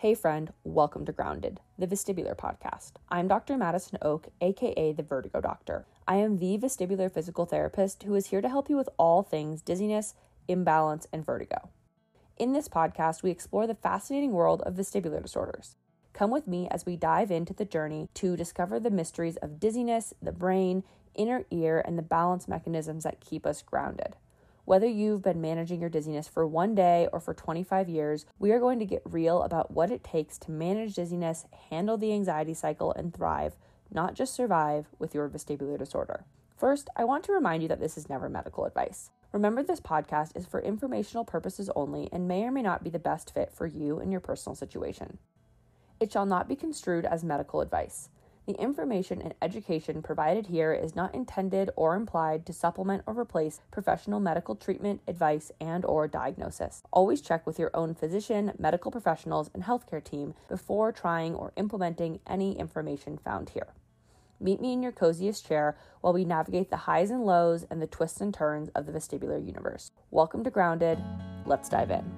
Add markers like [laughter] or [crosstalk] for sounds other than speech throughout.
Hey, friend, welcome to Grounded, the vestibular podcast. I'm Dr. Madison Oak, aka the Vertigo Doctor. I am the vestibular physical therapist who is here to help you with all things dizziness, imbalance, and vertigo. In this podcast, we explore the fascinating world of vestibular disorders. Come with me as we dive into the journey to discover the mysteries of dizziness, the brain, inner ear, and the balance mechanisms that keep us grounded. Whether you've been managing your dizziness for one day or for 25 years, we are going to get real about what it takes to manage dizziness, handle the anxiety cycle, and thrive, not just survive, with your vestibular disorder. First, I want to remind you that this is never medical advice. Remember, this podcast is for informational purposes only and may or may not be the best fit for you and your personal situation. It shall not be construed as medical advice. The information and education provided here is not intended or implied to supplement or replace professional medical treatment, advice, and or diagnosis. Always check with your own physician, medical professionals, and healthcare team before trying or implementing any information found here. Meet me in your coziest chair while we navigate the highs and lows and the twists and turns of the vestibular universe. Welcome to Grounded. Let's dive in.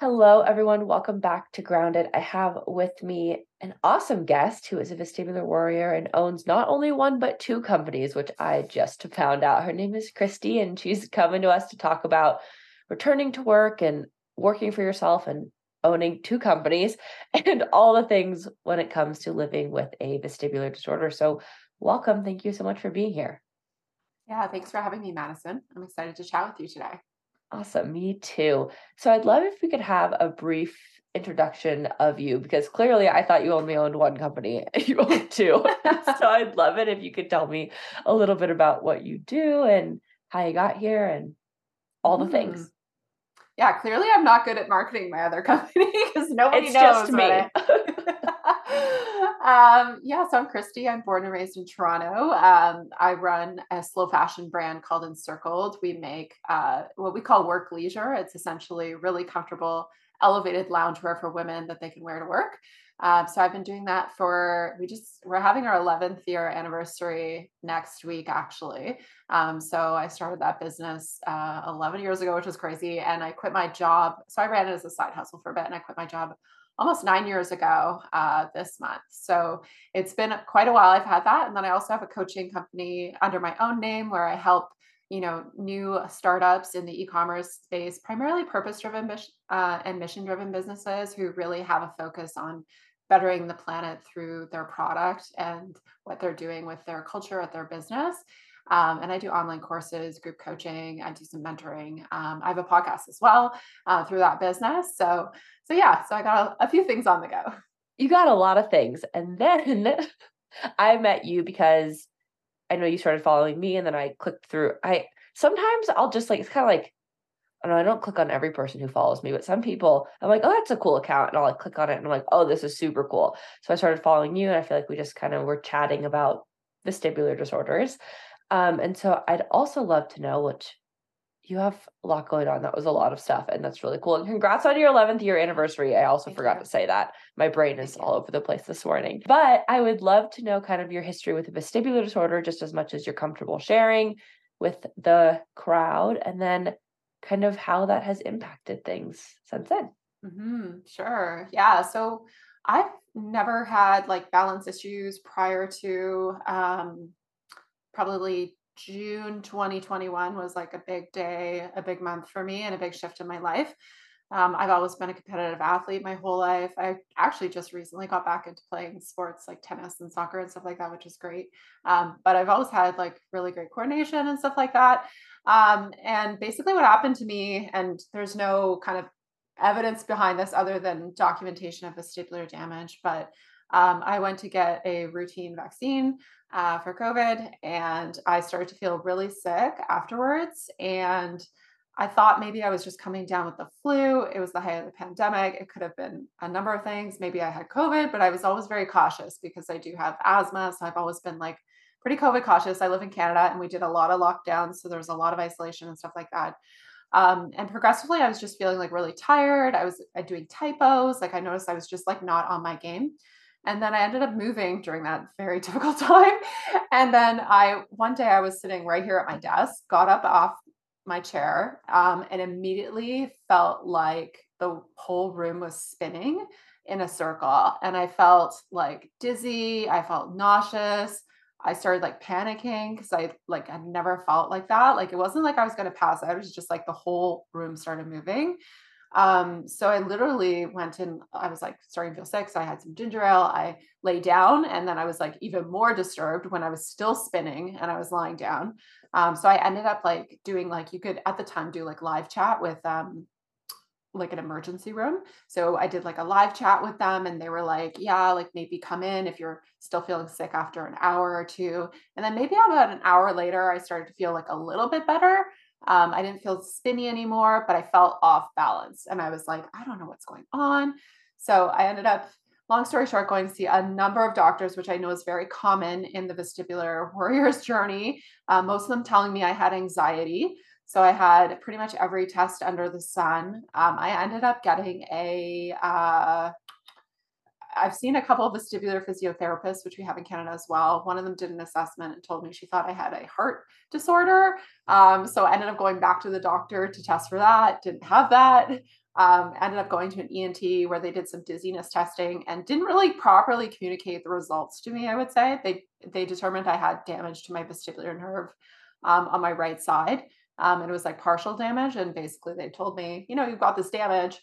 Hello, everyone. Welcome back to Grounded. I have with me an awesome guest who is a vestibular warrior and owns not only one, but two companies, which I just found out. Her name is Kristi, and she's coming to us to talk about returning to work and working for yourself and owning two companies [laughs] and all the things when it comes to living with a vestibular disorder. So, welcome. Thank you so much for being here. Yeah, thanks for having me, Madison. I'm excited to chat with you today. Awesome. Me too. So I'd love if we could have a brief introduction of you because clearly I thought you only owned one company. You own [laughs] two. so I'd love it if you could tell me a little bit about what you do and how you got here and all the mm. things. Yeah, clearly I'm not good at marketing my other [laughs] company because nobody it's knows just me. [laughs] um, yeah, so I'm Kristi. I'm born and raised in Toronto. Um, I run a slow fashion brand called Encircled. We make uh, what we call work leisure. It's essentially really comfortable, elevated loungewear for women that they can wear to work. Um, so I've been doing that for we just we're having our 11th year anniversary next week actually. Um, so I started that business uh, 11 years ago, which was crazy, and I quit my job. So I ran it as a side hustle for a bit, and I quit my job almost nine years ago uh, this month. So it's been quite a while I've had that. And then I also have a coaching company under my own name where I help you know new startups in the e-commerce space primarily purpose driven uh, and mission driven businesses who really have a focus on bettering the planet through their product and what they're doing with their culture at their business um, and I do online courses, group coaching. I do some mentoring. Um, I have a podcast as well uh, through that business. So, so yeah, so I got a, a few things on the go. You got a lot of things, and then [laughs] I met you because I know you started following me, and then I clicked through. I sometimes I'll just like it's kind of like I know I don't click on every person who follows me, but some people I'm like, oh, that's a cool account, and I'll like click on it, and I'm like, oh, this is super cool. So I started following you, and I feel like we just kind of were chatting about vestibular disorders. Um, and so I'd also love to know which you have a lot going on. That was a lot of stuff, and that's really cool. And congrats on your 11th year anniversary. I also Thank forgot you. to say that. My brain is Thank all you. over the place this morning. But I would love to know kind of your history with the vestibular disorder, just as much as you're comfortable sharing with the crowd, and then kind of how that has impacted things since then. Mm-hmm. Sure. Yeah. So I've never had like balance issues prior to um, probably June 2021 was like a big day, a big month for me, and a big shift in my life. Um, I've always been a competitive athlete my whole life. I actually just recently got back into playing sports like tennis and soccer and stuff like that, which is great. Um, but I've always had like really great coordination and stuff like that. Um, and basically, what happened to me, and there's no kind of evidence behind this other than documentation of vestibular damage, but um, I went to get a routine vaccine uh, for COVID and I started to feel really sick afterwards. And I thought maybe I was just coming down with the flu. It was the height of the pandemic. It could have been a number of things. Maybe I had COVID, but I was always very cautious because I do have asthma. So I've always been like pretty COVID cautious. I live in Canada and we did a lot of lockdowns. So there was a lot of isolation and stuff like that. Um, and progressively, I was just feeling like really tired. I was uh, doing typos. Like I noticed I was just like not on my game. And then I ended up moving during that very [laughs] difficult time. And then I, one day I was sitting right here at my desk, got up off my chair, um, and immediately felt like the whole room was spinning in a circle. And I felt like dizzy. I felt nauseous. I started like panicking because I like I never felt like that. Like it wasn't like I was going to pass out. It was just like the whole room started moving. Um, so I literally went and I was like starting to feel sick. So I had some ginger ale. I lay down and then I was like even more disturbed when I was still spinning and I was lying down. Um, so I ended up like doing like you could at the time do like live chat with um like an emergency room. So I did like a live chat with them and they were like, yeah, like maybe come in if you're still feeling sick after an hour or two. And then maybe about an hour later, I started to feel like a little bit better. Um, I didn't feel spinny anymore, but I felt off balance. And I was like, I don't know what's going on. So I ended up, long story short, going to see a number of doctors, which I know is very common in the vestibular [laughs] warrior's journey. Uh, most of them telling me I had anxiety. So I had pretty much every test under the sun. Um, I ended up getting a. have uh, seen a couple of vestibular physiotherapists, which we have in Canada as well. One of them did an assessment and told me she thought I had a heart disorder. Um, so I ended up going back to the doctor to test for that. Didn't have that. Um, ended up going to an ENT where they did some dizziness testing and didn't really properly communicate the results to me. I would say they they determined I had damage to my vestibular nerve um, on my right side. Um, and it was like partial damage. And basically, they told me, you know, you've got this damage.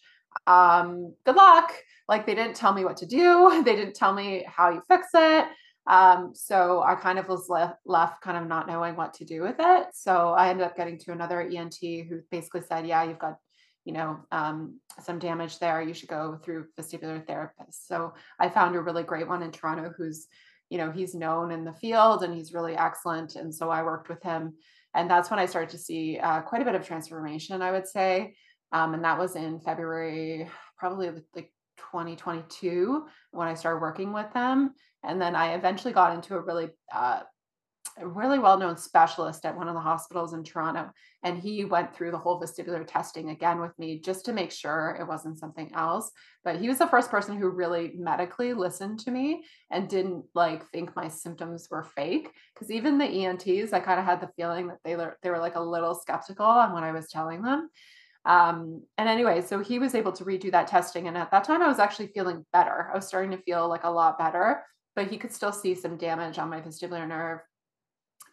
Um, good luck. Like they didn't tell me what to do. [laughs] They didn't tell me how you fix it. Um, so I kind of was left, left kind of not knowing what to do with it. So I ended up getting to another ENT who basically said, yeah, you've got, you know, um, some damage there. You should go through vestibular therapist. So I found a really great one in Toronto who's, you know, he's known in the field and he's really excellent. And so I worked with him and that's when I started to see uh, quite a bit of transformation, I would say. Um, and that was in February, probably like 2022, when I started working with them. And then I eventually got into a really uh, really well-known specialist at one of the hospitals in Toronto and he went through the whole vestibular testing again with me just to make sure it wasn't something else but he was the first person who really medically listened to me and didn't like think my symptoms were fake because even the ENTs I kind of had the feeling that they they were like a little skeptical on what I was telling them um, and anyway, so he was able to redo that testing. And at that time, I was actually feeling better. I was starting to feel like a lot better, but he could still see some damage on my vestibular nerve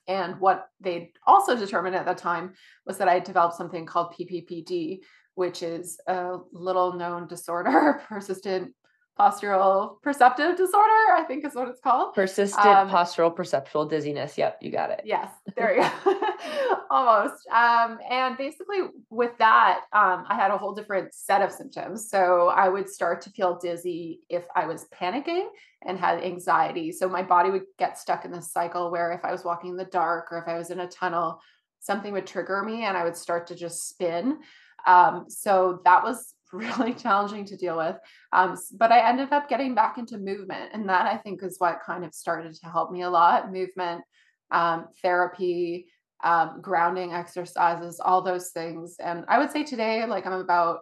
and what they also determined at that time was that I had developed something called PPPD, which is a little known disorder, [laughs] persistent postural perceptive disorder, I think is what it's called. Persistent um, postural perceptual dizziness. Yep, you got it. Yes, there you go. [laughs] Almost. Um, and basically, with that, um, I had a whole different set of symptoms. So I would start to feel dizzy if I was panicking and had anxiety. So my body would get stuck in this cycle where if I was walking in the dark or if I was in a tunnel, something would trigger me and I would start to just spin. Um, so that was [laughs] really challenging to deal with. Um, but I ended up getting back into movement. And that I think is what kind of started to help me a lot movement, um, therapy, um, grounding exercises, all those things. And I would say today, like I'm about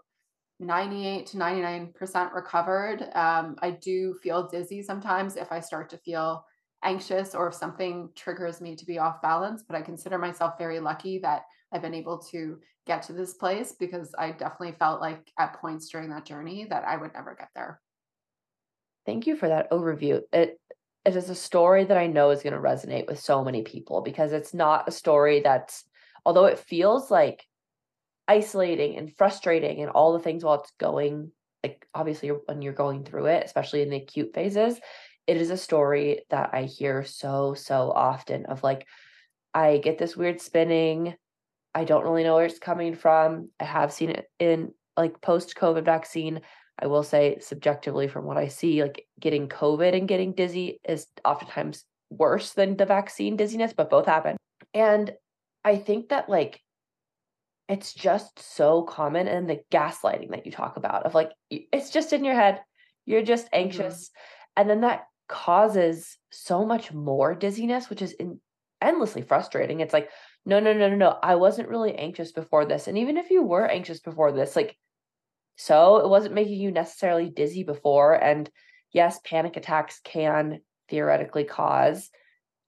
98 to 99% recovered. Um, I do feel dizzy sometimes if I start to feel anxious or if something triggers me to be off balance, but I consider myself very lucky that I've been able to get to this place because I definitely felt like at points during that journey that I would never get there. Thank you for that overview. It it is a story that I know is going to resonate with so many people because it's not a story that's although it feels like isolating and frustrating and all the things while it's going like obviously when you're going through it especially in the acute phases it is a story that I hear so so often of like I get this weird spinning I don't really know where it's coming from. I have seen it in like post COVID vaccine. I will say subjectively from what I see, like getting COVID and getting dizzy is oftentimes worse than the vaccine dizziness, but both happen. And I think that like it's just so common and the gaslighting that you talk about of like it's just in your head. You're just mm-hmm. anxious. Mm-hmm. And then that causes so much more dizziness, which is in, endlessly frustrating. It's like, no, no, no, no, no. I wasn't really anxious before this. And even if you were anxious before this, like, so it wasn't making you necessarily dizzy before. And yes, panic attacks can theoretically cause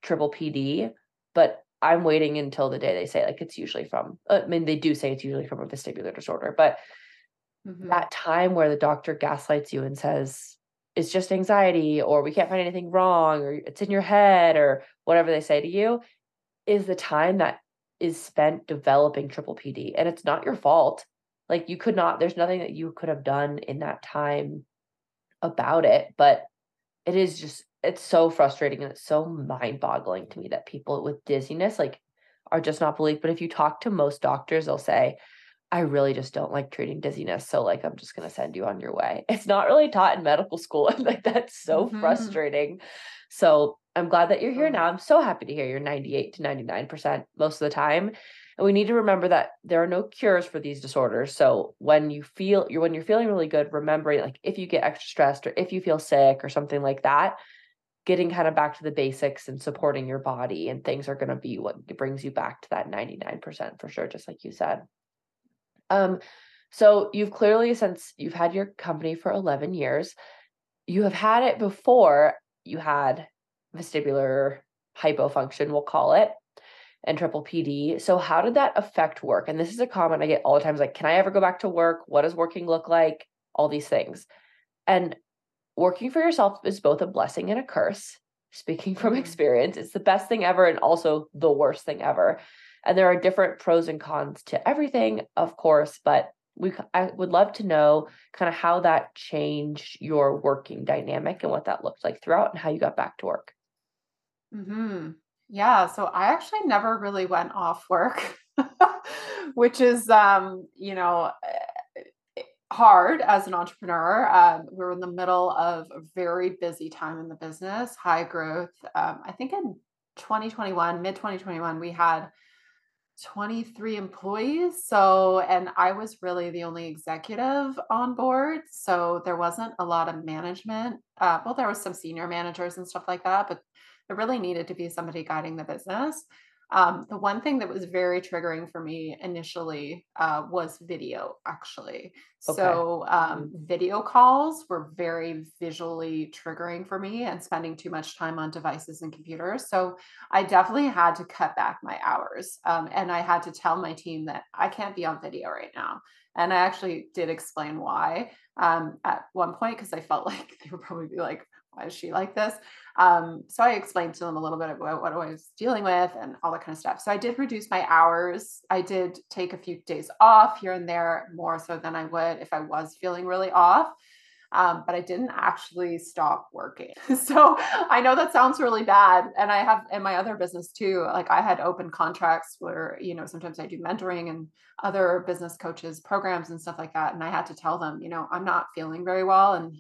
triple PD, but I'm waiting until the day they say like it's usually from uh, I mean they do say it's usually from a vestibular disorder, but mm-hmm. that time where the doctor gaslights you and says it's just anxiety or we can't find anything wrong or it's in your head or whatever they say to you is the time that is spent developing triple PD and it's not your fault. Like you could not there's nothing that you could have done in that time about it, but it is just it's so frustrating and it's so mind-boggling to me that people with dizziness like are just not believed. But if you talk to most doctors, they'll say, I really just don't like treating dizziness. So like I'm just gonna send you on your way. It's not really taught in medical school. [laughs] And like that's so mm-hmm. frustrating. So I'm glad that you're here now. I'm so happy to hear you're 98 to 99% most of the time. And we need to remember that there are no cures for these disorders. So when you feel you're when you're feeling really good, remembering like if you get extra stressed or if you feel sick or something like that, getting kind of back to the basics and supporting your body and things are going to be what brings you back to that 99% for sure just like you said um so you've clearly since you've had your company for 11 years you have had it before you had vestibular hypofunction we'll call it and triple PD. So how did that affect work? And this is a comment I get all the times like can I ever go back to work? What does working look like? All these things. And working for yourself is both a blessing and a curse. Speaking from mm-hmm. experience, it's the best thing ever and also the worst thing ever. And there are different pros and cons to everything, of course, but we I would love to know kind of how that changed your working dynamic and what that looked like throughout and how you got back to work. Mhm. Yeah, so I actually never really went off work, [laughs] which is um, you know, hard as an entrepreneur. Um, we were in the middle of a very busy time in the business, high growth. Um, I think in 2021, mid 2021, we had 23 employees. So, and I was really the only executive on board. So there wasn't a lot of management. Uh, well, there was some senior managers and stuff like that, but there really needed to be somebody guiding the business. Um, the one thing that was very triggering for me initially uh, was video, actually. Okay. So, um, video calls were very visually triggering for me and spending too much time on devices and computers. So, I definitely had to cut back my hours. Um, and I had to tell my team that I can't be on video right now. And I actually did explain why um, at one point because I felt [laughs] like they would probably be like, why is she like this? Um, so I explained to them a little bit about what I was dealing with and all that kind of stuff. So I did reduce my hours. I did take a few days off here and there, more so than I would if I was feeling really off. Um, but I didn't actually stop working. [laughs] so I know that sounds really bad. And I have in my other business too, like I had open contracts where, you know, sometimes I do mentoring and other business coaches programs and stuff like that. And I had to tell them, you know, I'm not feeling very well and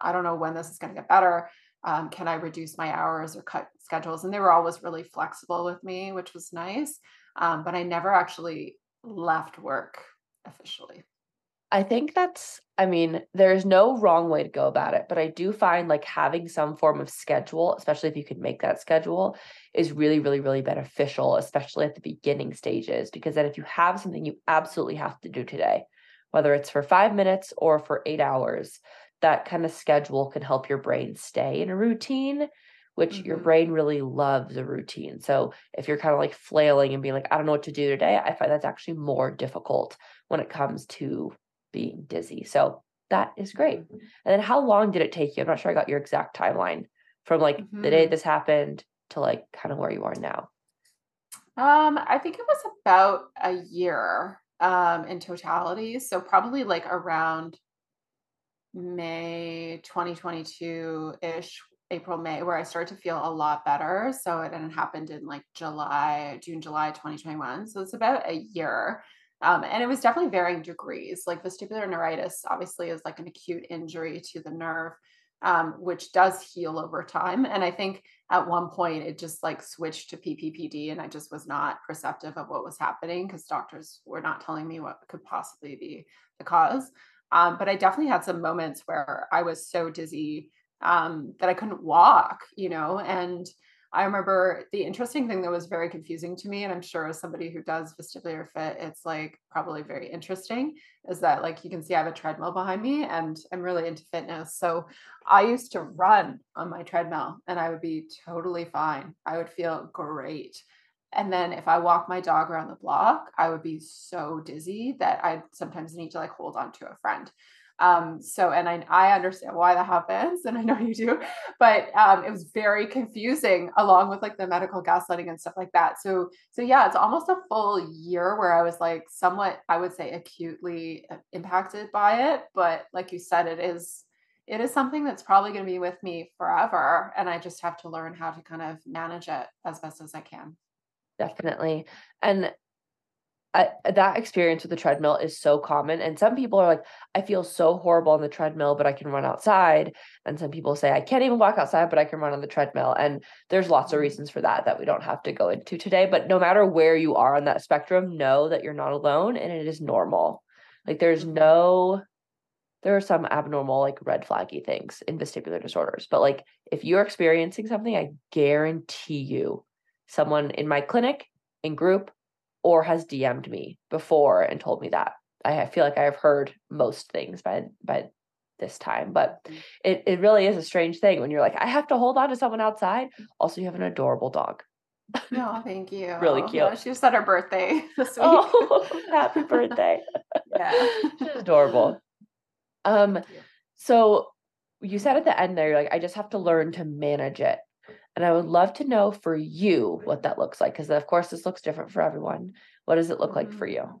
I don't know when this is going to get better. Um, can I reduce my hours or cut schedules? And they were always really flexible with me, which was nice. Um, but I never actually left work officially. I think that's, I mean, there's no wrong way to go about it, but I do find like having some form of schedule, especially if you could make that schedule, is really, really, really beneficial, especially at the beginning stages. Because then if you have something you absolutely have to do today, whether it's for five minutes or for eight hours, that kind of schedule can help your brain stay in a routine which mm-hmm. your brain really loves a routine. So if you're kind of like flailing and being like, I don't know what to do today, I find that's actually more difficult when it comes to being dizzy. So that is great. Mm-hmm. And then how long did it take you? I'm not sure I got your exact timeline from like mm-hmm. the day mm-hmm. this happened to like kind of where you are now. Um, I think it was about a year um in totality. So probably like around May 2022 ish, April, May, where I started to feel a lot better. So it and happened in like July, June, July 2021. So it's about a year. Um, and it was definitely varying degrees. Like vestibular neuritis, obviously, is like an acute injury to the nerve, um, which does heal over time. And I think at one point it just like switched to PPPD, and I just was not perceptive of what was happening because doctors were not telling me what could possibly be the cause. Um, but I definitely had some moments where I was so dizzy um, that I couldn't walk, you know, and I remember the interesting thing that was very confusing to me, and I'm sure as somebody who does vestibular fit, it's like probably very interesting, is that like you can see I have a treadmill behind me and I'm really into fitness. So I used to run on my treadmill and I would be totally fine. I would feel great. And then if I walk my dog around the block, I would be so dizzy that I sometimes need to like hold on to a friend. Um, so, and I, I understand why that happens, and I know you do, but um, it was very confusing along with like the medical gaslighting and stuff like that. So, so yeah, it's almost a full year where I was like somewhat, I would say, acutely uh, impacted by it. But like you said, it is, it is something that's probably going to be with me forever, and I just have to learn how to kind of manage it as best as I can. Definitely, and I, that experience with the treadmill is so common and some people are like i feel so horrible on the treadmill but i can run outside and some people say i can't even walk outside but i can run on the treadmill and there's lots of mm-hmm. reasons for that that we don't have to go into today but no matter where you are on that spectrum know that you're not alone and it is normal like there's mm-hmm. no there are some abnormal like red flaggy things in vestibular disorders but like if you're experiencing something i guarantee you someone in my clinic in group or has DM'd me before and told me that. I feel like I have heard most things by by this time, but mm. it, it really is a strange thing when you're like, I have to hold on to someone outside. Also, you have an adorable dog. [laughs] No, thank you. really cute. Yeah, she just had her birthday [laughs] this week. Oh, [laughs] happy birthday. yeah. She's adorable. Um, so you said at the end there, you're like, I just have to learn to manage it. And I would love to know for you what that looks like. Because, of course, this looks different for everyone. What does it look like for mm-hmm. you?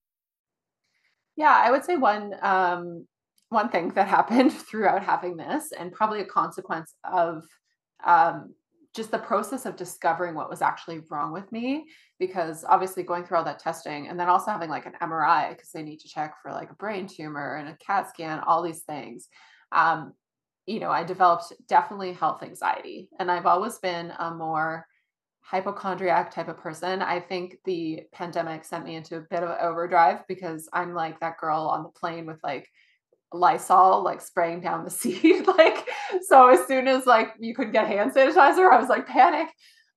Yeah, I would say one um, one thing that happened [laughs] throughout having this, and probably a consequence of um, just the process of discovering what was actually wrong with me, because obviously going through all that testing, and then also having like an MRI because they need to check for like a brain tumor and a CAT scan, all these things. Um, you know, I developed definitely health anxiety, and I've always been a more hypochondriac type of person. I think the pandemic sent me into a bit of overdrive because I'm like that girl on the plane with like Lysol like spraying down the [laughs] seat. like so as soon as like you could get hand sanitizer, I was like panic.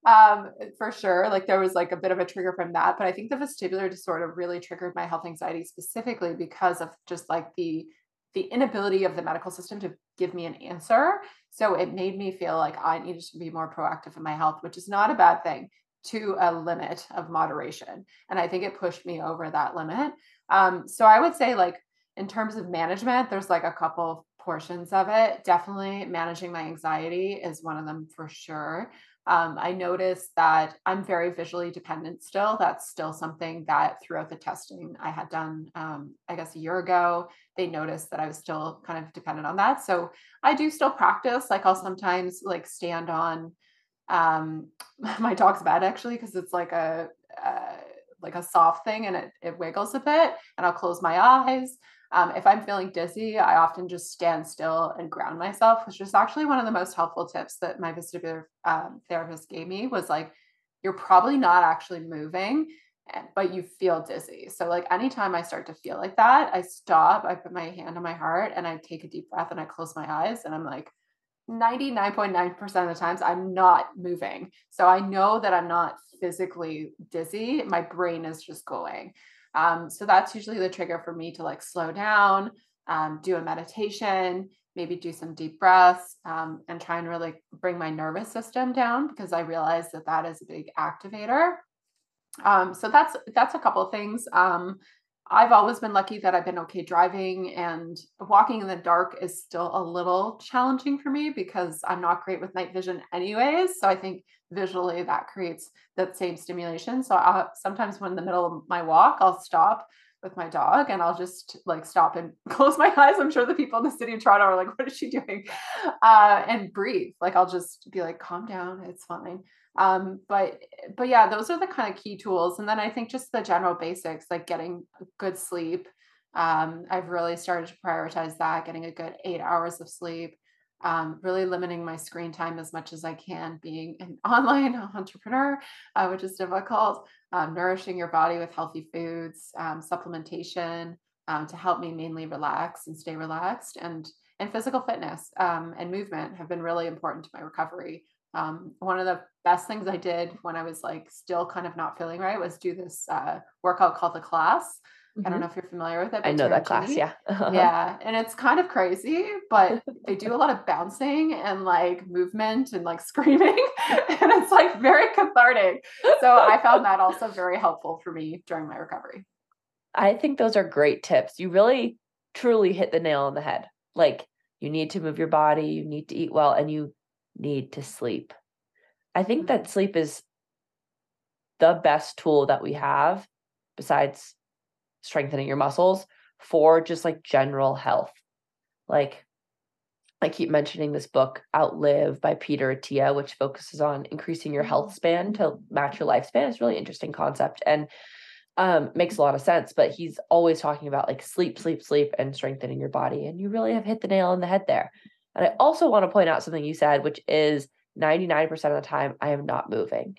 Um, for sure. Like there was like a bit of a trigger from that. But I think the vestibular disorder really triggered my health anxiety specifically because of just like the the inability of the medical system to give me an answer. So it made me feel like I needed to be more proactive in my health, which is not a bad thing to a limit of moderation. And I think it pushed me over that limit. Um, so I would say, like, in terms of management, there's like a couple portions of it. Definitely managing my anxiety is one of them for sure. Um, I noticed that I'm very visually dependent still. That's still something that throughout the testing I had done, um, I guess, a year ago, they noticed that I was still kind of dependent on that. So I do still practice. Like I'll sometimes like stand on um, [laughs] my dog's bed actually because it's like a, uh, like a soft thing and it, it wiggles a bit, and I'll close my eyes. Um, if I'm feeling dizzy, I often just stand still and ground myself, which is actually one of the most helpful tips that my vestibular um, therapist gave me was like, you're probably not actually moving, eh, but you feel dizzy. So like anytime I start to feel like that, I stop, I put my hand on my heart and I take a deep breath and I close my eyes and I'm like, 99.9% of the times I'm not moving. So I know that I'm not physically dizzy. My brain is just going. Um, so that's usually the trigger for me to like slow down, um, do a meditation, maybe do some deep breaths, um, and try and really bring my nervous system down because I realize that that is a big activator. Um, so that's that's a couple things. I've always been lucky that I've been okay driving and walking in the dark is still a little challenging for me because I'm not great with night vision anyways. So I think visually that creates that same stimulation. So I'll, sometimes when in the middle of my walk, I'll stop, with my dog and I'll just like stop and [laughs] close my eyes. I'm sure the people in the city of Toronto are like, what is she doing? Uh, and breathe. Like I'll just be like, calm down, it's fine. Um, but but yeah, those are the kind of key tools. And then I think just the general basics, like getting good sleep. Um, I've really started to prioritize that, getting a good eight hours of sleep um, really limiting my screen time as much as I can, being an [laughs] online entrepreneur, uh, which is difficult, um, nourishing your body with healthy foods, um, supplementation um, to help me mainly relax and stay relaxed, and and physical fitness and movement have been really important to my recovery. One of the best things I did when I was like still kind of not feeling right was do this uh, workout called the class. Mm-hmm. I don't mm-hmm. know if you're familiar with it. I know that class. Yeah. [laughs] yeah. And it's kind of crazy, but [laughs] they do a lot of bouncing and like movement and like [laughs] screaming. and it's like very cathartic. So I found that also very helpful for me during my recovery. I think those are great tips. You really truly hit the nail on the head. Like you need to move your body, you need to eat well, and you need to sleep. I think mm-hmm. that sleep is the best tool that we have besides strengthening your muscles for just like general health. Like I keep mentioning this book, Outlive by Peter Attia, which focuses on increasing your health mm. span to match your lifespan. It's really interesting concept and um, makes a lot of sense. But he's always talking about like sleep, sleep, sleep, and strengthening your body. And you really have hit the nail on the head there. And I also want to point out something you said, which is 99% of the time I am not moving.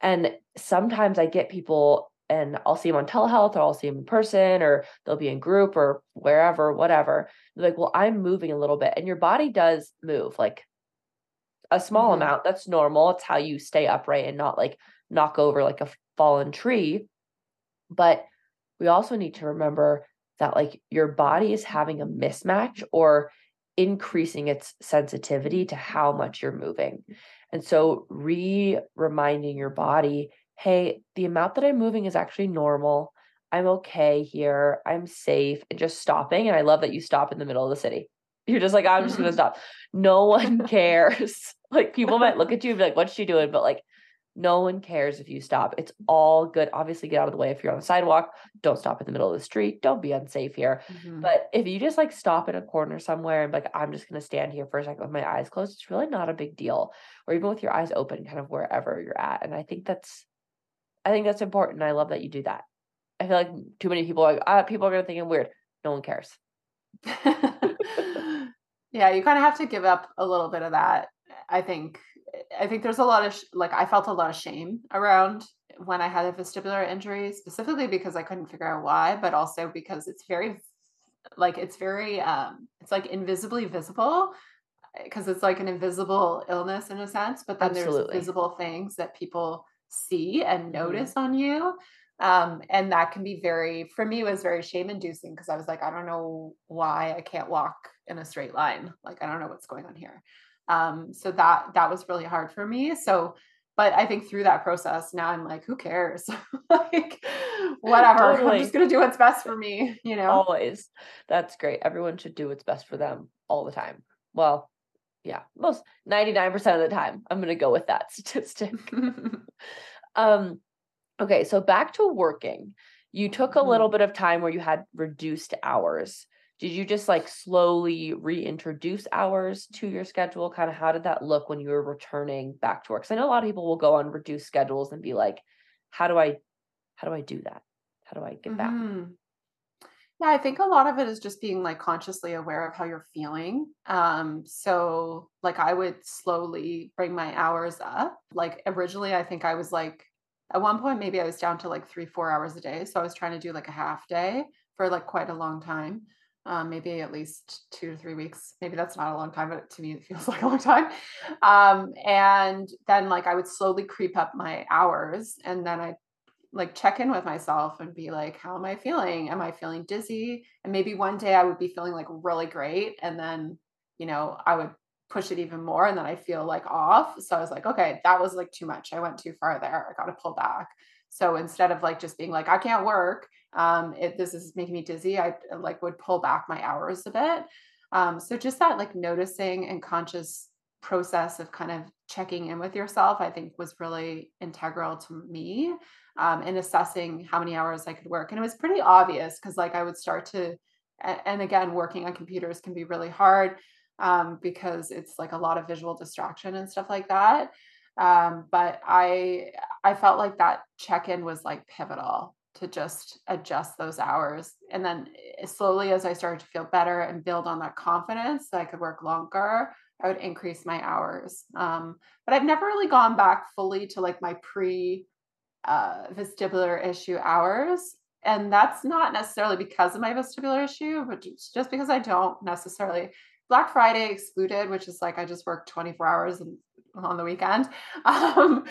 And sometimes I get people and I'll see them on telehealth or I'll see them in person or they'll be in group or wherever, whatever. They're like, well, I'm moving a little bit. And your body does move like a small mm-hmm. amount. That's normal. It's how you stay upright and not like knock over like a fallen tree. But we also need to remember that like your body is having a mismatch or increasing its sensitivity to how much you're moving. Mm-hmm. And so re reminding your body hey, the amount that I'm moving is actually normal. I'm okay here. I'm safe. And just stopping. And I love that you stop in the middle of the city. [laughs] You're just like, I'm just going [laughs] to stop. No one cares. [laughs] like people might look at you and be like, what's she doing? But like, no one cares if you stop. It's all good. Obviously, get out of the way if you're on the sidewalk. Don't stop in the middle of the street. Don't be unsafe here. Mm-hmm. But if you just like stop in a corner somewhere and like, I'm just going to stand here for a second with my eyes closed, it's really not a big deal. Or even with your eyes open, kind of wherever you're at. And I think that's I think that's important. I love that you do that. I feel like too many people are like, ah, people are gonna think I'm weird. No one cares. [laughs] yeah, you kind of have to give up a little bit of that. I think. I think there's a lot of sh- like I felt a lot of shame around when I had a vestibular injury, specifically because I couldn't figure out why, but also because it's very like it's very um it's like invisibly visible because it's like an invisible illness in a sense, but then Absolutely. there's visible things that people see and mm-hmm. notice mm-hmm. on you um, and that can be very for me was very shame inducing because i was like i don't know why i can't walk in a straight line like i don't know what's going on here um, so that that was really hard for me so but i think through that process now i'm like who cares [laughs] like whatever totally. i'm just going to do what's best for me you know always that's great everyone should do what's best for them all the time well yeah, most 99% of the time. I'm going to go with that [laughs] statistic. [laughs] um okay, so back to working. You took a little mm-hmm. bit of time where you had reduced hours. Did you just like slowly reintroduce hours to your schedule? Kind of how did that look when you were returning back to work? Cuz I know a lot of people will go on reduced schedules and be like, how do I how do I do that? How do I get back? Mm-hmm. Yeah, I think a lot of it is just being like consciously aware of how you're feeling. Um, so like I would slowly bring my hours up. Like originally, I think I was like at one point maybe I was down to like three, four hours a day. So I was trying to do like a half day for like quite a long time. Um, maybe at least two to three weeks. Maybe that's not a long time, but to me it feels [laughs] like a long time. Um, and then like I would slowly creep up my hours, and then I like check in with myself and be like, how am I feeling? Am I feeling dizzy? And maybe one day I would be feeling like really great. And then, you know, I would push it even more and then I feel like off. So I was like, okay, that was like too much. I went too far there. I got to pull back. So instead of like just being like, I can't work, um, this is making me dizzy, I like would pull back my hours a bit. Um, so just that like noticing and conscious process of kind of checking in with yourself, I think was really integral to me um, in assessing how many hours I could work. And it was pretty obvious because, like, I would start to, and again, working on computers can be really hard um, because it's like a lot of visual distraction and stuff like that. Um, but I, I felt like that check in was like pivotal to just adjust those hours. And then eh, slowly, as I started to feel better and build on that confidence that I could work longer, I would increase my hours. Um, but I've never really gone back fully to like my pre uh, vestibular issue hours. And that's not necessarily because of my vestibular issue, but just because I don't necessarily. Black Friday excluded, which is like I just work 24 hours on the weekend. [laughs] Um,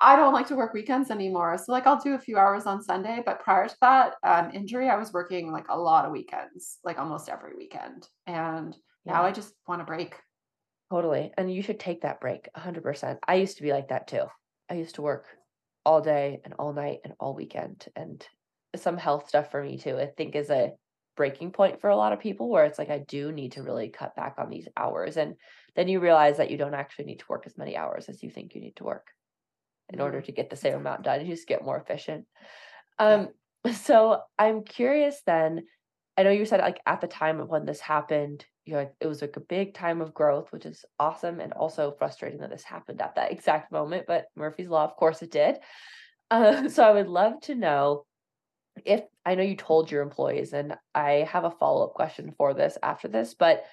I don't like to work weekends anymore. So like I'll do a few hours on Sunday, but prior to that um, injury, I was working like a lot of weekends, like almost every weekend. And yeah. now I just want to break. Totally. And you should take that break 100%. I used to be like that too. I used to work all day and all night and all weekend and some health stuff for me too. I think is a breaking point for a lot of people where it's like I do need to really cut back on these hours and then you realize that you don't actually need to work as many hours as you think you need to work in order mm-hmm. to get the same amount done. You just get more efficient. Um, [laughs] so I'm curious then. I know you said like at the time of when this happened, you know, it was like a big time of growth, which is awesome and also frustrating that this happened at that exact moment. But Murphy's Law, of course, it did. Uh, [laughs] so I would love to know if I know you told your employees, and I have a follow up question for this after this, but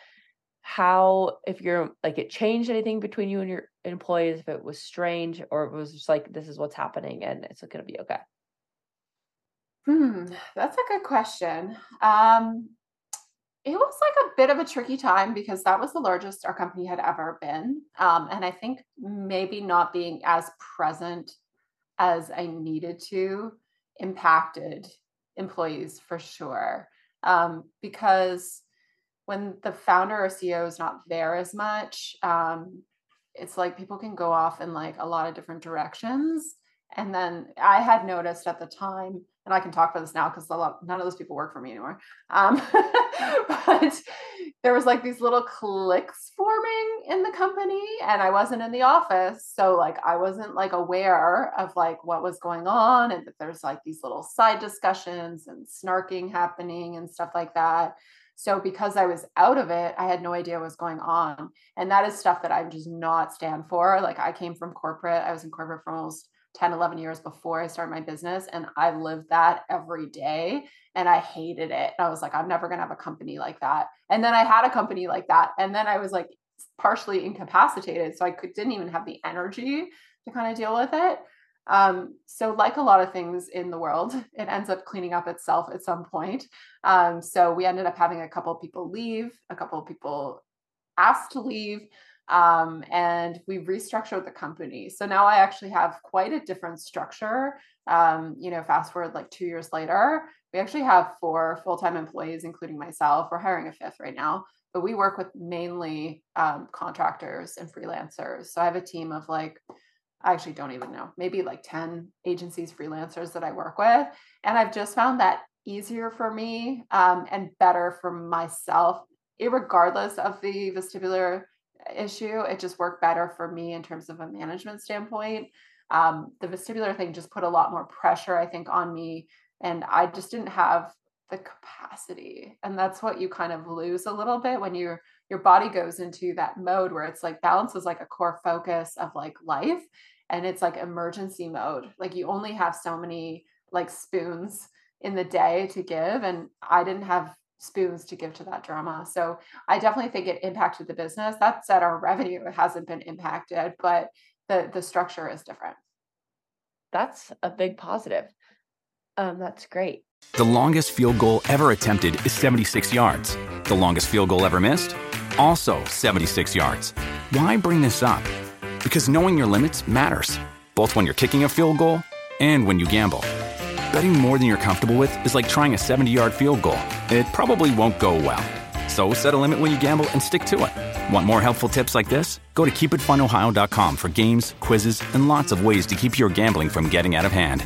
how if you're like it changed anything between you and your employees if it was strange or it was just like this is what's happening and it's going to be okay? Hmm that's a good question. Um it was like a bit of a tricky time because that was the largest our company had ever been. Um, and i think maybe not being as present as i needed to impacted employees for sure um, because when the founder or CEO is not there as much, um, it's like people can go off in like a lot of different directions. And then I had noticed at the time, and I can talk about this now because none of those people work for me anymore. Um, [laughs] but there was like these little cliques forming in the company, and I wasn't in the office, so like I wasn't like aware of like what was going on, and that there's like these little side discussions and snarking happening and stuff like that. So because I was out of it, I had no idea what was going on. And that is stuff that I'm just not stand for. Like I came from corporate. I was in corporate for almost 10, 11 years before I started my business. And I lived that every day and I hated it. I was like, I'm never going to have a company like that. And then I had a company like that. And then I was like partially incapacitated. So I could, didn't even have the energy to kind of deal with it. Um, so, like a lot of things in the world, [laughs] it ends up cleaning up itself at some point. Um, so, we ended up having a couple people leave, a couple of people asked to leave, um, and we restructured the company. So now I actually have quite a different structure. Um, you know, fast forward like two years later, we actually have four full time employees, including myself. We're hiring a fifth right now, but we work with mainly um, contractors and freelancers. So I have a team of like I actually don't even know, maybe like 10 agencies, freelancers that I work with. And I've just found that easier for me um, and better for myself, regardless of the vestibular issue. It just worked better for me in terms of a management standpoint. Um, the vestibular thing just put a lot more pressure, I think, on me. And I just didn't have the capacity. And that's what you kind of lose a little bit when you're your body goes into that mode where it's like balance is like a core focus of like life and it's like emergency mode like you only have so many like spoons in the day to give and i didn't have spoons to give to that drama. So i definitely think it impacted the business. That said our [laughs] revenue hasn't been impacted but the the structure is different. That's a big positive. Um that's great. The longest field goal ever attempted is 76 yards. The longest field goal ever missed? Also 76 yards. Why bring this up? Because knowing your limits matters, both when you're kicking a field goal and when you gamble. Betting more than you're comfortable with is like trying a 70 yard field goal. It probably won't go well. So set a limit when you gamble and stick to it. Want more helpful tips like this? Go to keepitfunohio.com for games, quizzes, and lots of ways to keep your gambling from getting out of hand.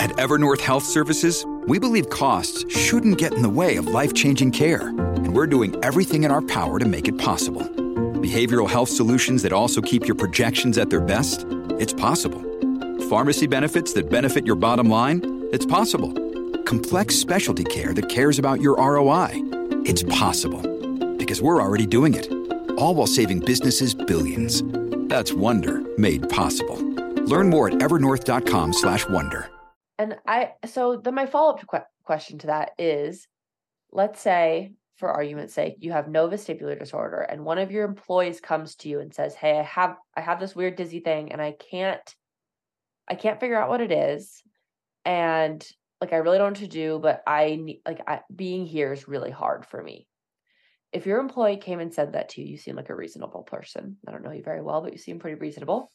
At Evernorth Health Services, we believe costs shouldn't get in the way of life changing care, and we're doing everything in our power to make it possible. Behavioral health solutions that also keep your projections at their best? It's possible. Pharmacy benefits that benefit your bottom line? It's possible. Complex specialty care that cares about your ROI? It's possible. Because we're already doing it. All while saving businesses billions. That's Wonder made possible. Learn more at evernorth.com/slash Wonder. And I so then my follow-up que- question to that is let's say for argument's sake you have no vestibular disorder and one of your employees comes to you and says, "Hey, I have I have this weird dizzy thing and I can't I can't figure out what it is and like I really don't know to do, but I need like I, being here is really hard for me." If your employee came and said that to you, you seem like a reasonable person. I don't know you very well, but you seem pretty reasonable.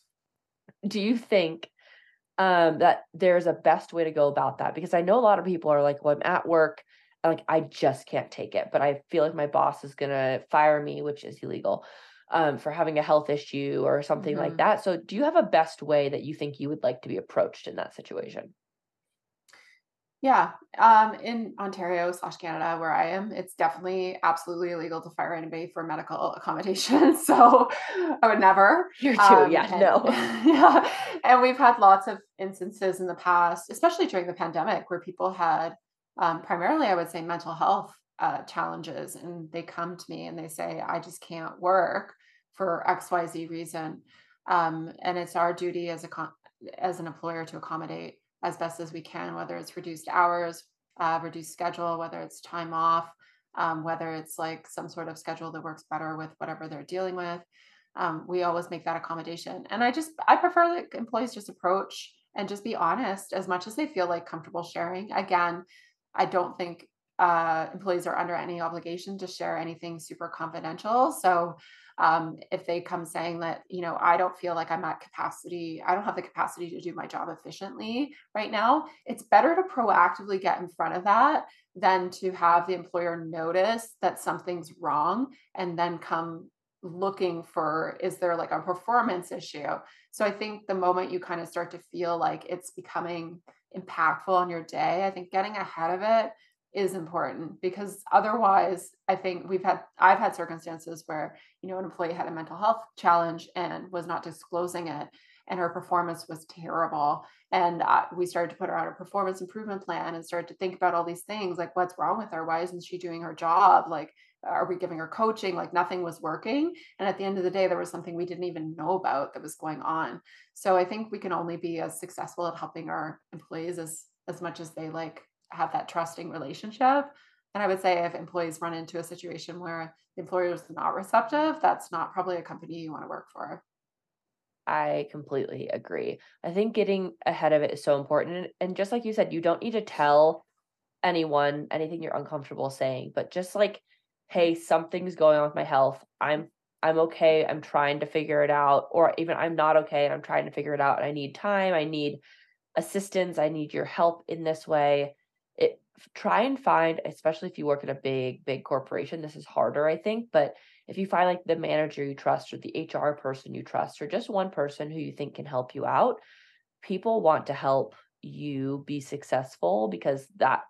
Do you think um that there's a best way to go about that because i know a lot of people are like well i'm at work and like i just can't take it but i feel like my boss is going to fire me which is illegal um for having a health issue or something mm-hmm. like that so do you have a best way that you think you would like to be approached in that situation yeah, um, in Ontario slash Canada, where I am, it's definitely absolutely illegal to fire anybody for medical accommodation. [laughs] So I would never. You too, um, yeah, and, no, [laughs] yeah. And we've had lots of instances in the past, especially during the pandemic, where people had um, primarily, I would say, mental health uh, challenges, and they come to me and they say, "I just can't work for X, Y, Z reason," um, and it's our duty as a as an employer to accommodate as best as we can, whether it's reduced hours, uh, reduced schedule, whether it's time off, um, whether it's like some sort of schedule that works better with whatever they're dealing with. Um, we always make that accommodation. And I just, I prefer that employees just approach and just be honest as much as they feel like comfortable sharing. Again, I don't think uh, employees are under any obligation to share anything super confidential. So um, if they come saying that you know i don't feel like i'm at capacity i don't have the capacity to do my job efficiently right now it's better to proactively get in front of that than to have the employer notice that something's wrong and then come looking for is there like a performance issue so i think the moment you kind of start to feel like it's becoming impactful on your day i think getting ahead of it is important because otherwise i think we've had i've had circumstances where you know an employee had a mental health challenge and was not disclosing it and her performance was terrible. And uh, we started to put her on a performance improvement plan and started to think about all these things like what's wrong with her? Why isn't she doing her job? Like are we giving her coaching? Like nothing was working. And at the end of the day there was something we didn't even know about that was going on. So i think we can only be as successful at helping our employees as as much as they like have that trusting relationship. And I would say if employees run into a situation where the employer is not receptive, that's not probably a company you want to work for. I completely agree. I think getting ahead of it is so important. And just like you said, you don't need to tell anyone anything you're uncomfortable saying, but just like, hey, something's going on with my health. I'm I'm okay. I'm trying to figure it out. Or even I'm not okay and I'm trying to figure it out. And I need time. I need assistance. I need your help in this way try and find especially if you work at a big big corporation this is harder i think but if you find like the manager you trust or the hr person you trust or just one person who you think can help you out people want to help you be successful because that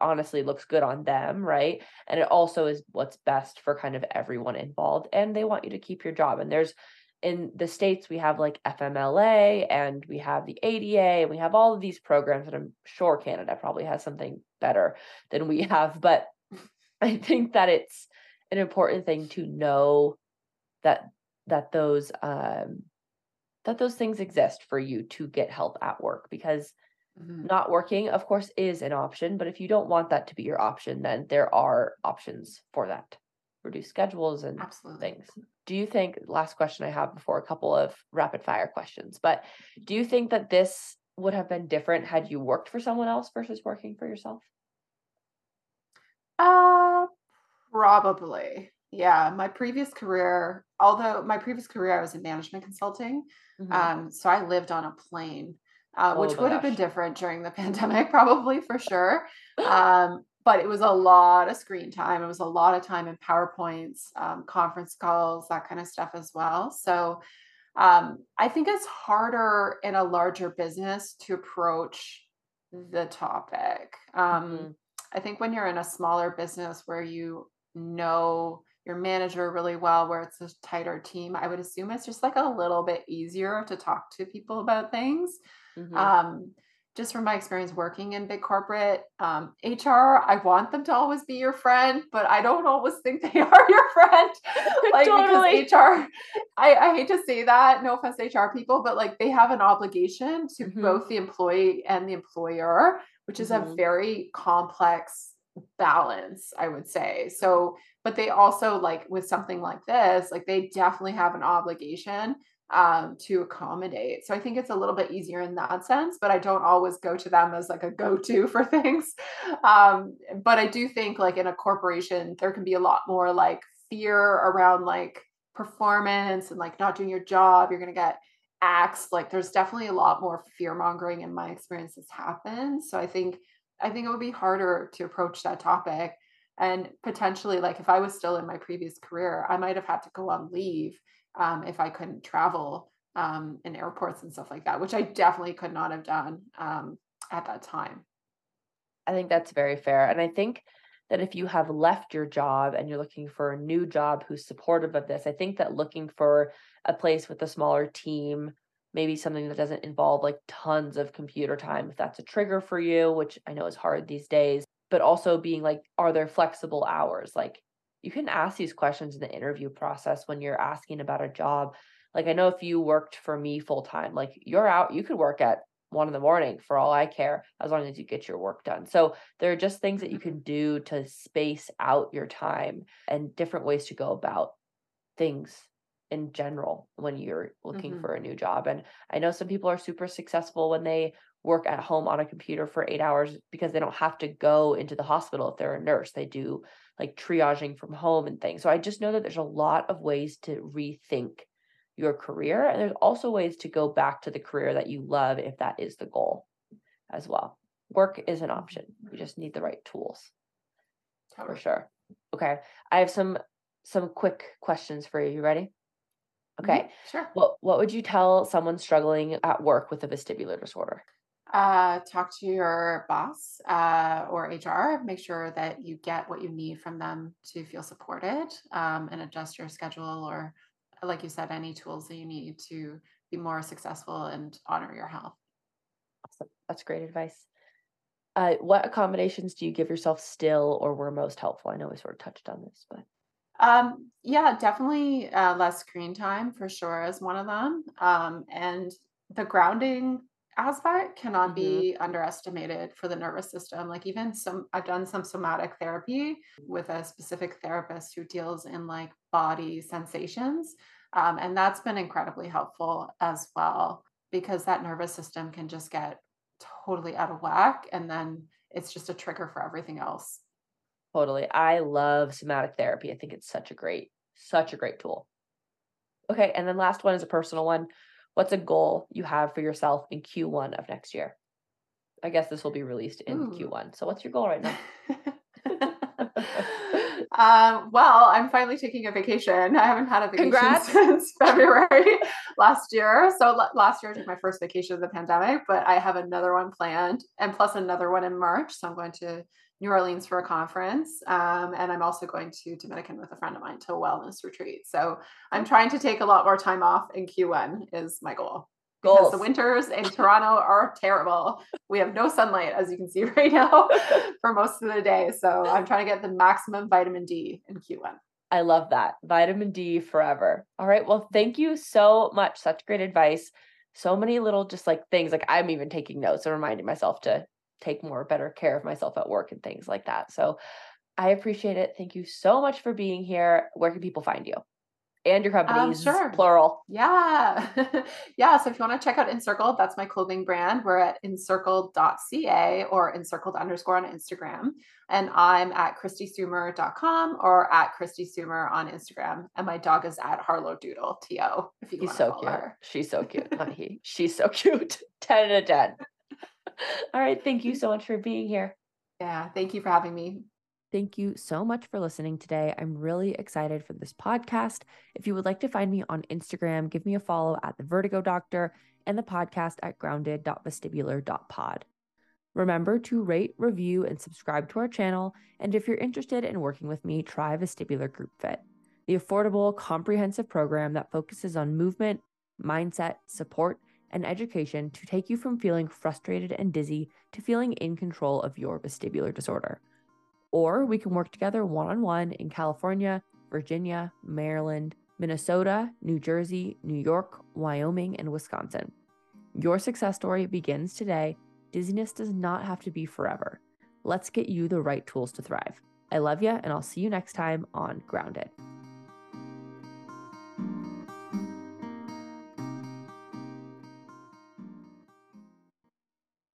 honestly looks good on them right? And it also is what's best for kind of everyone involved and they want you to keep your job and there's in the states we have like FMLA and we have the ADA and we have all of these programs and I'm sure Canada probably has something better than we [laughs] have but I think that it's an important thing to know that that those um that those things exist for you to get help at work because mm-hmm. not working of course is an option but if you don't want that to be your option then there are options for that reduce schedules and Absolutely. things do you think last question i have before a couple of rapid fire questions but do you think that this would have been different had you worked for someone else versus working for yourself uh probably yeah my previous career although my previous career i was in management consulting mm-hmm. um so i lived on a plane uh, oh, which would gosh. have been different during the [laughs] pandemic probably for sure [laughs] um but it was a lot of screen time. It was a lot of time in PowerPoints, um, conference calls, that kind of stuff as well. So um, I think it's harder in a larger business to approach the topic. Um, mm-hmm. I think when you're in a smaller business where you know your manager really well, where it's a tighter team, I would assume it's just like a little bit easier to talk to people about things. Mm-hmm. Um, just from my experience working in big corporate um, HR, I want them to always be your friend, but I don't always think [laughs] they are your friend. [laughs] like totally. because HR, I, I hate to say that, no offense to HR people, but like they have an obligation to mm-hmm. both the employee and the employer, which is mm-hmm. a very complex balance, I would say. So, but they also like with something like this, like they definitely have an obligation um, to accommodate. So I think it's a little bit easier in that sense, but I don't always go to them as like a go to [laughs] for things. Um, but I do think like in a corporation, there can be a lot more like fear around like performance and like not doing your job. You're going to get axed. Like there's definitely a lot more fear mongering in my experience that's happened. So I think, I think it would be harder to approach that topic. And potentially, like if I was still in my previous career, I might have had to go on leave um, if I couldn't travel um, in airports and stuff like that, which I definitely could not have done um, at that time. I think that's very fair. And I think that if you have left your job and you're looking for a new job who's supportive of this, I think that looking for a place with a smaller team, maybe something that doesn't involve like tons of computer time, if that's a trigger for you, which I know is hard these days, but also being like, are there flexible hours? Like, you can ask these questions in the interview process when you're asking about a job. Like I know if you worked for me full time, like you're out, you could work at one in the morning for all I care, as long as you get your work done. So there are just things that you can do to space out your time and different ways to go about things in general when you're looking mm-hmm. for a new job. And I know some people are super successful when they work at home on a computer for eight hours because they don't have to go into the hospital if they're a nurse. They do like triaging from home and things. So I just know that there's a lot of ways to rethink your career. And there's also ways to go back to the career that you love if that is the goal as well. Work is an option. You just need the right tools. For sure. Okay. I have some some quick questions for you. You ready? Okay. Mm-hmm. Sure. What what would you tell someone struggling at work with a vestibular disorder? Uh, talk to your boss uh, or HR. Make sure that you get what you need from them to feel supported um, and adjust your schedule or, like you said, any tools that you need to be more successful and honor your health. Awesome. That's great advice. Uh, what accommodations do you give yourself still or were most helpful? I know we sort of touched on this, but. Um, yeah, definitely uh, less screen time for sure is one of them. Um, and the grounding aspect cannot mm-hmm. be underestimated for the nervous system. Like even some I've done some somatic therapy with a specific therapist who deals in like body sensations. Um, and that's been incredibly helpful as well because that nervous system can just get totally out of whack and then it's just a trigger for everything else. Totally. I love somatic therapy. I think it's such a great, such a great tool. Okay. And then last one is a personal one what's a goal you have for yourself in Q1 of next year? I guess this will be released in Ooh. Q1. So what's your goal right now? [laughs] um, well, I'm finally taking a vacation. I haven't had a vacation Congrats. [laughs] since February [laughs] last year. So l- last year I took my first vacation of the pandemic, but I have another one planned and plus another one in March. So I'm going to New Orleans for a conference. Um, and I'm also going to Dominican with a friend of mine to a wellness retreat. So I'm trying to take a lot more time off in Q1 is my goal. Goals. Because the winters in Toronto are terrible. We have no sunlight, as you can see [laughs] right now, [laughs] for most of the day. So I'm trying to get the maximum vitamin D in Q1. I love that. Vitamin D forever. All right. Well, thank you so much. Such great advice. So many little just like things. Like I'm even taking notes and reminding myself to take more better care of myself at work and things like that. So I appreciate it. Thank you so much for being here. Where can people find you? And your companies, um, sure. plural. Yeah. [laughs] yeah. So if you want to check out Encircled, that's my clothing brand. We're at encircled.ca or encircled underscore on Instagram. And I'm at kristisoomer.com or at Kristi Soomer on Instagram. And my dog is at Harlow Doodle, T-O, if you He's so cute. Her. She's so cute. Not he. [laughs] She's so [laughs] cute. 10 out of 10. [laughs] All right. Thank you so much for being here. Yeah. Thank you for having me. Thank you so much for listening today. I'm really excited for this podcast. If you would like to find me on Instagram, give me a follow at the Vertigo Doctor and the podcast at grounded.vestibular.pod. Remember to rate, review, and subscribe to our channel. And if you're interested in working with me, try Vestibular Group Fit, the affordable, comprehensive program that focuses on movement, mindset, support, and education to take you from feeling frustrated and dizzy to feeling in control of your vestibular disorder. Or we can work together one on one in California, Virginia, Maryland, Minnesota, New Jersey, New York, Wyoming, and Wisconsin. Your success story begins today. Dizziness does not have to be forever. Let's get you the right tools to thrive. I love you, and I'll see you next time on Grounded.